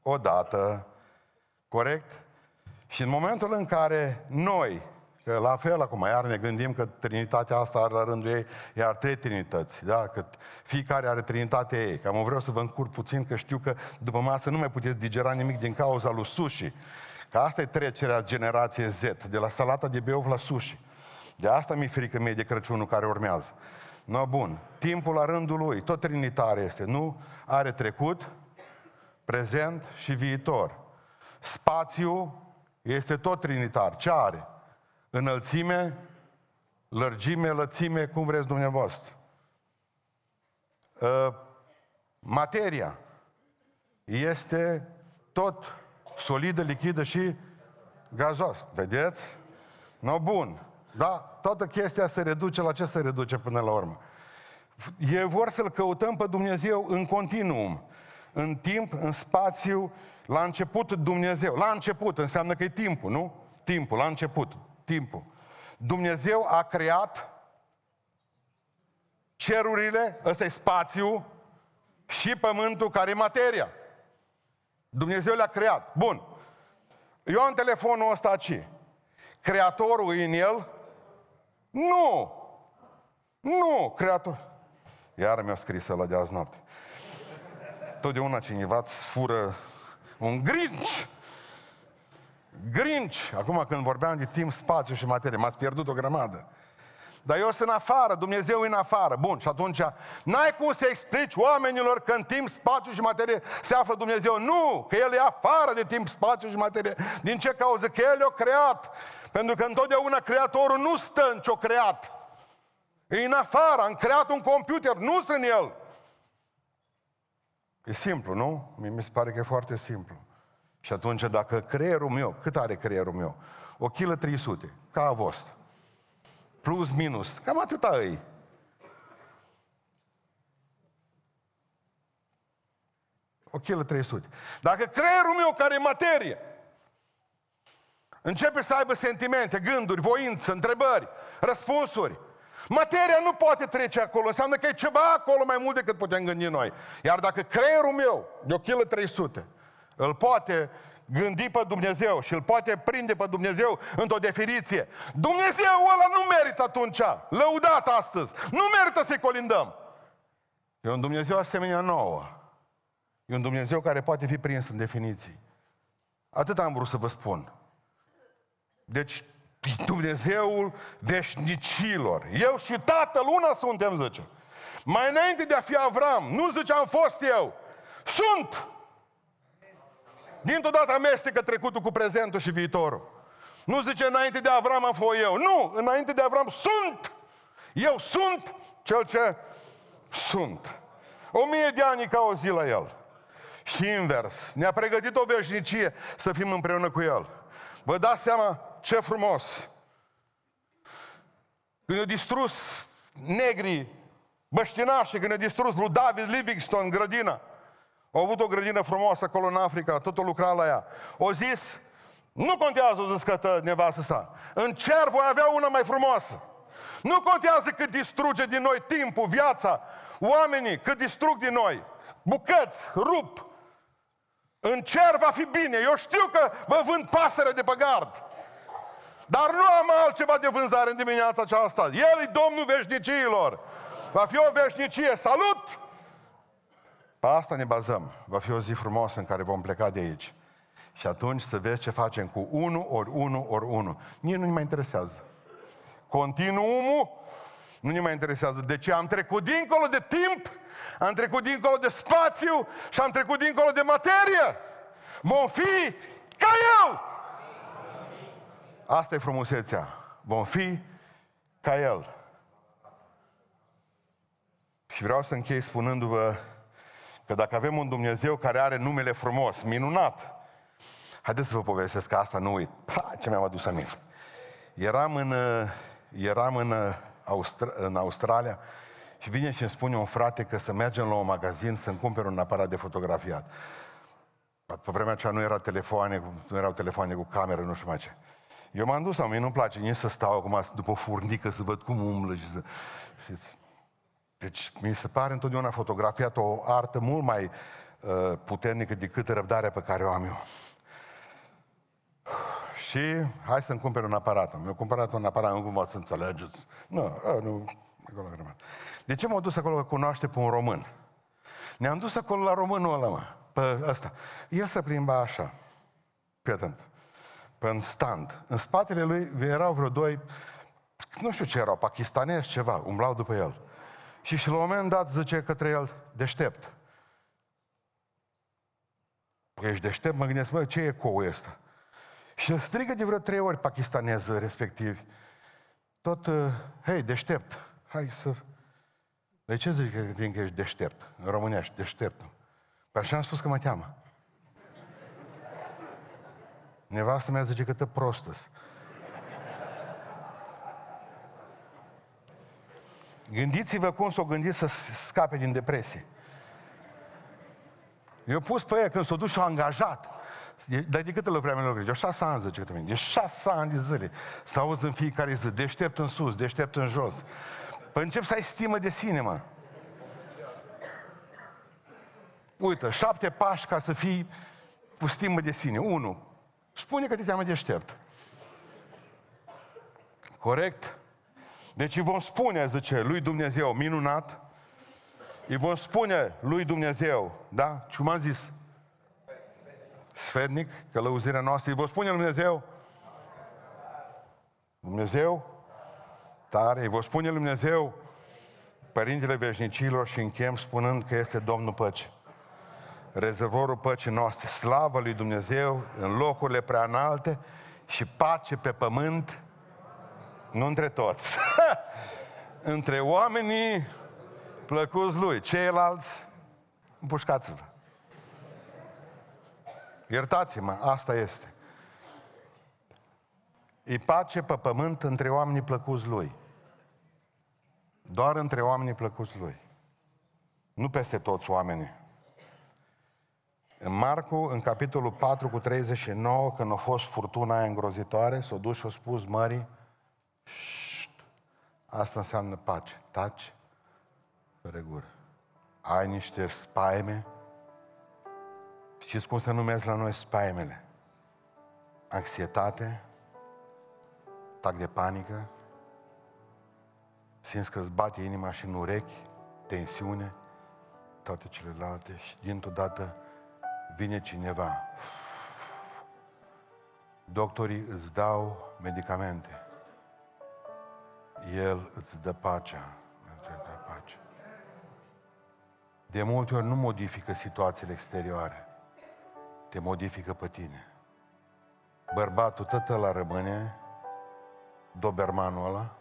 odată. Corect? Și în momentul în care noi, că la fel acum, iar ne gândim că Trinitatea asta are la rândul ei, iar trei Trinități, da? Că fiecare are Trinitatea ei. Că am vreau să vă încur puțin, că știu că după masă nu mai puteți digera nimic din cauza lui sushi. Că asta e trecerea generației Z, de la salata de beov la sushi. De asta mi-e frică mie de Crăciunul care urmează. No, bun. Timpul la rândul lui, tot trinitar este, nu? Are trecut, prezent și viitor. Spațiu este tot trinitar. Ce are? Înălțime, lărgime, lățime, cum vreți dumneavoastră. Uh, materia este tot solidă, lichidă și gazos. Vedeți? No, bun. Da? Toată chestia se reduce la ce se reduce până la urmă? E vor să-L căutăm pe Dumnezeu în continuum. În timp, în spațiu, la început Dumnezeu. La început înseamnă că e timpul, nu? Timpul, la început. Timpul. Dumnezeu a creat cerurile, ăsta e spațiu, și pământul care e materia. Dumnezeu le-a creat. Bun. Eu am telefonul ăsta aici. Creatorul în el? Nu! Nu, creator. Iar mi-a scris ăla de azi noapte. Totdeauna cineva îți fură un grinci. Grinci. Acum când vorbeam de timp, spațiu și materie, m-ați pierdut o grămadă. Dar eu sunt în afară, Dumnezeu e în afară. Bun, și atunci n-ai cum să explici oamenilor că în timp, spațiu și materie se află Dumnezeu. Nu, că El e afară de timp, spațiu și materie. Din ce cauză? Că El le-a creat. Pentru că întotdeauna Creatorul nu stă în ce-o creat. E în afară, am creat un computer, nu sunt El. E simplu, nu? Mi se pare că e foarte simplu. Și atunci, dacă creierul meu, cât are creierul meu? O kilă 300, ca a vostru plus, minus. Cam atâta îi. O kilă 300. Dacă creierul meu, care e materie, începe să aibă sentimente, gânduri, voință, întrebări, răspunsuri, materia nu poate trece acolo. Înseamnă că e ceva acolo mai mult decât putem gândi noi. Iar dacă creierul meu, de o kilă 300, îl poate gândi pe Dumnezeu și îl poate prinde pe Dumnezeu într-o definiție. Dumnezeu ăla nu merită atunci, lăudat astăzi, nu merită să-i colindăm. E un Dumnezeu asemenea nouă. E un Dumnezeu care poate fi prins în definiții. Atât am vrut să vă spun. Deci, Dumnezeul veșnicilor. Eu și Tatăl una suntem, zice. Mai înainte de a fi Avram, nu zice am fost eu. Sunt! Dintr-o dată amestecă trecutul cu prezentul și viitorul. Nu zice înainte de Avram am fost eu. Nu, înainte de Avram sunt. Eu sunt cel ce sunt. O mie de ani ca o zi la el. Și invers. Ne-a pregătit o veșnicie să fim împreună cu el. Vă dați seama ce frumos. Când a distrus negrii, băștinașii, când a distrus lui David Livingstone grădina, au avut o grădină frumoasă acolo în Africa, totul lucra la ea. O zis, nu contează, o zis că nevastă sa. În cer voi avea una mai frumoasă. Nu contează cât distruge din noi timpul, viața, oamenii, cât distrug din noi. Bucăți, rup. În cer va fi bine. Eu știu că vă vând pasăre de pe gard. Dar nu am altceva de vânzare în dimineața aceasta. El e Domnul veșniciilor. Va fi o veșnicie. Salut! Pe asta ne bazăm. Va fi o zi frumoasă în care vom pleca de aici. Și atunci să vezi ce facem cu 1 ori 1 ori 1. Nici nu ne mai interesează. Continuumul nu ne mai interesează. De ce? Am trecut dincolo de timp, am trecut dincolo de spațiu și am trecut dincolo de materie. Vom fi ca El! Asta e frumusețea. Vom fi ca El. Și vreau să închei spunându-vă Că dacă avem un Dumnezeu care are numele frumos, minunat, haideți să vă povestesc că asta nu uit. Pa, ce mi-am adus aminte. Eram în, eram în, Austra- în Australia și vine și îmi spune un frate că să mergem la un magazin să-mi cumpere un aparat de fotografiat. Pe vremea aceea nu, era telefoane, nu erau telefoane cu cameră, nu știu mai ce. Eu m-am dus, mie nu-mi place nici să stau acum după o furnică să văd cum umblă și să... Știți? Deci mi se pare întotdeauna fotografiat o artă mult mai uh, puternică decât răbdarea pe care o am eu. Și hai să-mi cumpăr un aparat. Mi-a cumpărat un aparat, nu cumva să înțelegeți. Nu, a, nu, acolo De ce m-am dus acolo că cunoaște pe un român? Ne-am dus acolo la românul ăla, mă, pe ăsta. El se plimba așa, pe atent, pe în stand. În spatele lui erau vreo doi, nu știu ce erau, pakistanezi, ceva, umblau după el. Și și la un moment dat zice către el, deștept. Păi ești deștept, mă gândesc, mă, ce e cou ăsta? Și îl strigă de vreo trei ori pakistanez respectiv. Tot, uh, hei, deștept, hai să... De ce zici că, că ești deștept? În românești, deștept. Păi așa am spus că mă teamă. Nevastă mea zice că te prostăs. Gândiți-vă cum s-o gândit să scape din depresie. Eu pus pe ea când s-o dus și-o angajat. Dar de câte vreme lucrezi? De șase ani, zice că De șase ani de zile. Să auzi în fiecare zi, deștept în sus, deștept în jos. Păi încep să ai stimă de sine, mă. Uite, șapte pași ca să fii cu stimă de sine. Unu, spune că te cheamă deștept. Corect? Deci îi vom spune, zice, lui Dumnezeu, minunat, îi vom spune lui Dumnezeu, da? Ce m-am zis? Sfednic, călăuzirea noastră, îi vom spune lui Dumnezeu, Dumnezeu, tare, îi vom spune lui Dumnezeu, Părintele Veșnicilor și închem spunând că este Domnul Păcii rezervorul păcii noastre, slavă lui Dumnezeu în locurile prea înalte și pace pe pământ, nu între toți, *laughs* între oamenii plăcuți lui, ceilalți, împușcați-vă. Iertați-mă, asta este. E pace pe pământ între oamenii plăcuți lui. Doar între oamenii plăcuți lui. Nu peste toți oamenii. În Marcu, în capitolul 4 cu 39, când a fost furtuna aia îngrozitoare, s-a dus și a spus mării, asta înseamnă pace, taci, fără gură. Ai niște spaime, știți cum se numesc la noi spaimele? Anxietate, tac de panică, simți că îți bate inima și în urechi, tensiune, toate celelalte și dintr-o dată vine cineva, doctorii îți dau medicamente, el îți dă pacea, îți dă pace. De multe ori nu modifică situațiile exterioare, te modifică pe tine. Bărbatul tot ăla rămâne, dobermanul ăla,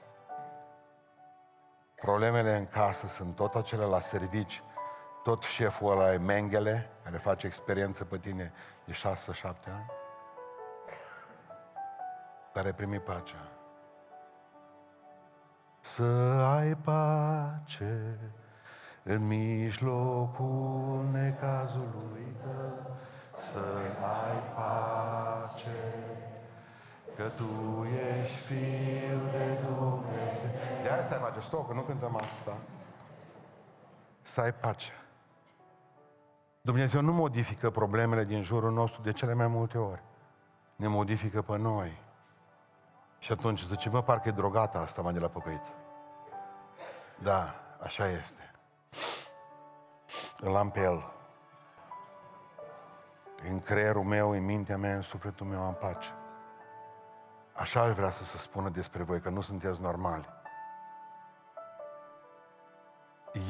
problemele în casă sunt tot acele la servici, tot șeful ăla e Mengele, care face experiență pe tine de șase, șapte ani, dar ai primit pacea. Să ai pace în mijlocul necazului tău, să ai pace, că Tu ești Fiul de Dumnezeu. De aia să ai pace, stop, că nu cântăm asta. Să ai pace. Dumnezeu nu modifică problemele din jurul nostru de cele mai multe ori. Ne modifică pe noi. Și atunci zice, mă, parcă e drogata asta mai de la păcăiță. Da, așa este. Îl am pe el. În creierul meu, în mintea mea, în sufletul meu am pace. Așa aș vrea să se spună despre voi, că nu sunteți normali.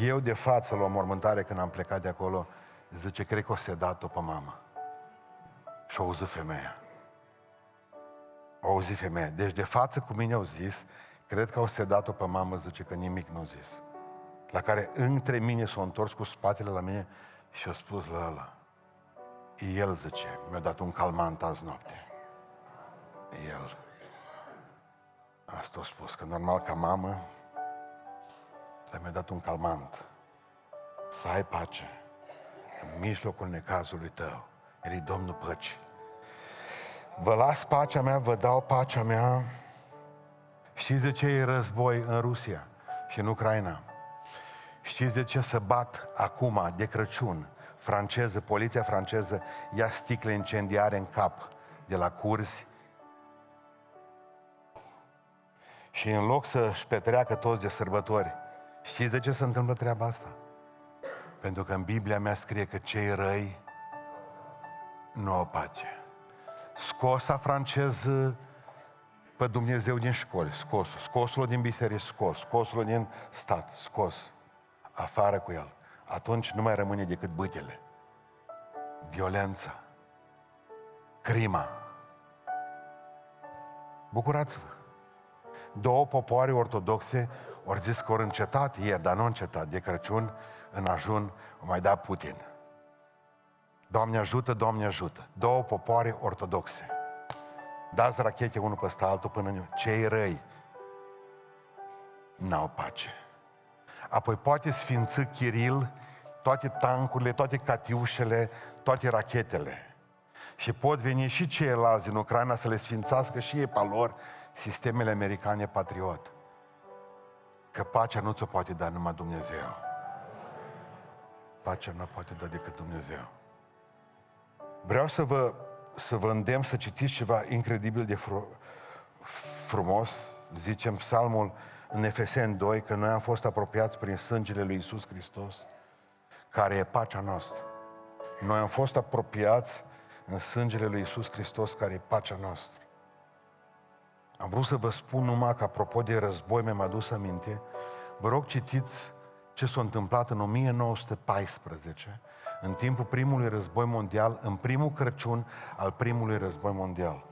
Eu de față la o mormântare când am plecat de acolo, Zice, cred că o sedat-o pe mama. Și au auzit femeia. Au auzit femeia. Deci de față cu mine au zis, cred că au sedat-o pe mamă, zice că nimic nu au zis. La care între mine s-au întors cu spatele la mine și au spus la ăla. El, zice, mi-a dat un calmant azi noapte. El. Asta a spus, că normal ca mamă, dar mi-a dat un calmant. Să ai pace în mijlocul necazului tău. El e Domnul păcii. Vă las pacea mea, vă dau pacea mea. Știți de ce e război în Rusia și în Ucraina? Știți de ce se bat acum, de Crăciun, franceză, poliția franceză ia sticle incendiare în cap de la curzi și în loc să-și petreacă toți de sărbători, știți de ce se întâmplă treaba asta? Pentru că în Biblia mea scrie că cei răi nu au pace. Scosa franceză pe Dumnezeu din școli, scos, scosul din biserică, scos, scosul din stat, scos, afară cu el. Atunci nu mai rămâne decât bâtele, violența, crima. Bucurați-vă! Două popoare ortodoxe ori zis că ori încetat ieri, dar nu încetat, de Crăciun, în ajun o mai da Putin. Doamne ajută, Doamne ajută. Două popoare ortodoxe. Dați rachete unul peste altul până în cei răi n-au pace. apoi poate sfinți Chiril toate tancurile, toate catiușele, toate rachetele. Și pot veni și ceilalți din Ucraina să le sfințească și ei pe lor sistemele americane patriot. Că pacea nu ți-o poate da numai Dumnezeu. Pacea nu poate da decât Dumnezeu. Vreau să vă, să vă îndemn să citiți ceva incredibil de fru, frumos. Zicem psalmul în Efesen 2 că noi am fost apropiați prin sângele lui Isus Hristos, care e pacea noastră. Noi am fost apropiați în sângele lui Isus Hristos, care e pacea noastră. Am vrut să vă spun numai că, apropo de război, mi-am adus aminte, vă rog citiți ce s-a întâmplat în 1914, în timpul primului război mondial, în primul Crăciun al primului război mondial.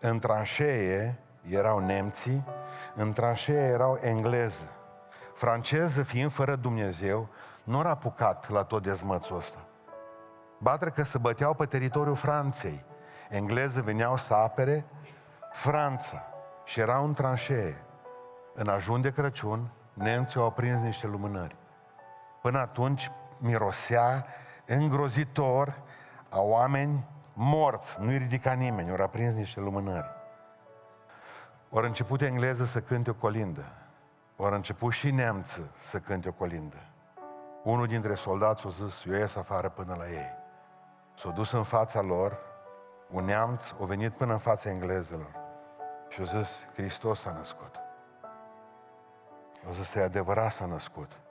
În tranșee erau nemții, în tranșee erau engleză. Franceză, fiind fără Dumnezeu, nu au apucat la tot dezmățul ăsta. Batre că se băteau pe teritoriul Franței. Engleză veneau să apere Franța și erau în tranșee. În ajun de Crăciun, nemții au prins niște lumânări. Până atunci mirosea îngrozitor a oameni morți, nu-i ridica nimeni, au aprins niște lumânări. Ori început engleză să cânte o colindă. Ori început și nemță să cânte o colindă. Unul dintre soldați a zis, eu ies afară până la ei. S-a dus în fața lor, un neamț a venit până în fața englezelor și a zis, Hristos s-a născut. O zis, e adevărat s-a născut.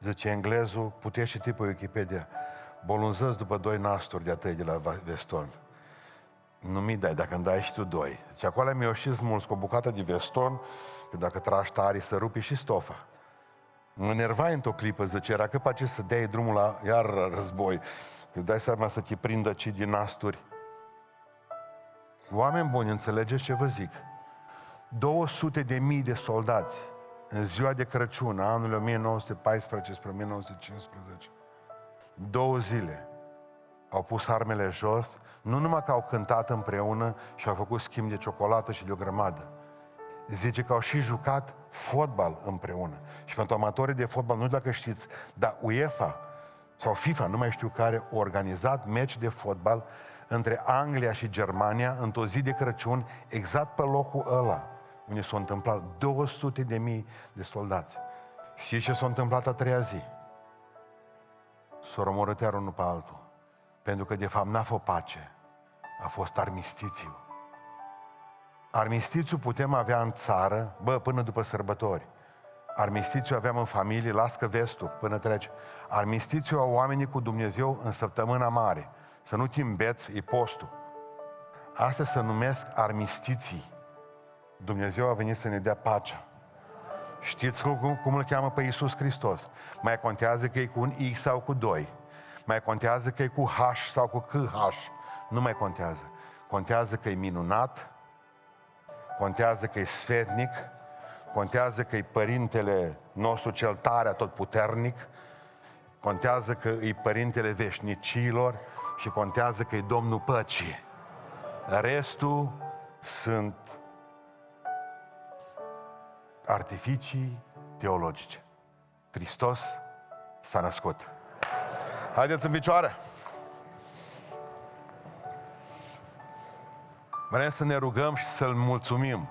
Zice englezul, puteți și tipul Wikipedia, bolunzăți după doi nasturi de atâi de la veston. Nu mi dai, dacă îmi dai și tu doi. Deci acolo mi-o și smulți cu o bucată de veston, că dacă tragi tare, să rupi și stofa. Mă nervai într-o clipă, zice, era că pace să dai drumul la iar război. Că dai seama să te prindă ci din nasturi. Oameni buni, înțelegeți ce vă zic? 200 de mii de soldați în ziua de Crăciun, anul 1914 spre 1915, două zile, au pus armele jos, nu numai că au cântat împreună și au făcut schimb de ciocolată și de o grămadă. Zice că au și jucat fotbal împreună. Și pentru amatorii de fotbal, nu știu dacă știți, dar UEFA sau FIFA, nu mai știu care, a organizat meci de fotbal între Anglia și Germania într-o zi de Crăciun, exact pe locul ăla unde s-au întâmplat 200 de mii de soldați. Și ce s-a întâmplat a treia zi? S-au omorât iar unul pe altul. Pentru că, de fapt, n-a fost pace. A fost armistițiu. Armistițiu putem avea în țară, bă, până după sărbători. Armistițiu aveam în familie, lască vestul, până trece. Armistițiu au oamenii cu Dumnezeu în săptămâna mare. Să nu te îmbeți, e postul. Asta se numesc armistiții. Dumnezeu a venit să ne dea pacea. Știți cum, cum îl cheamă pe Iisus Hristos? Mai contează că e cu un X sau cu 2. Mai contează că e cu H sau cu KH. Nu mai contează. Contează că e minunat, contează că e sfetnic, contează că e Părintele nostru cel tare, tot puternic, contează că e Părintele veșnicilor și contează că e Domnul păcii. Restul sunt artificii teologice. Hristos s-a născut. Haideți în picioare! Vrem să ne rugăm și să-L mulțumim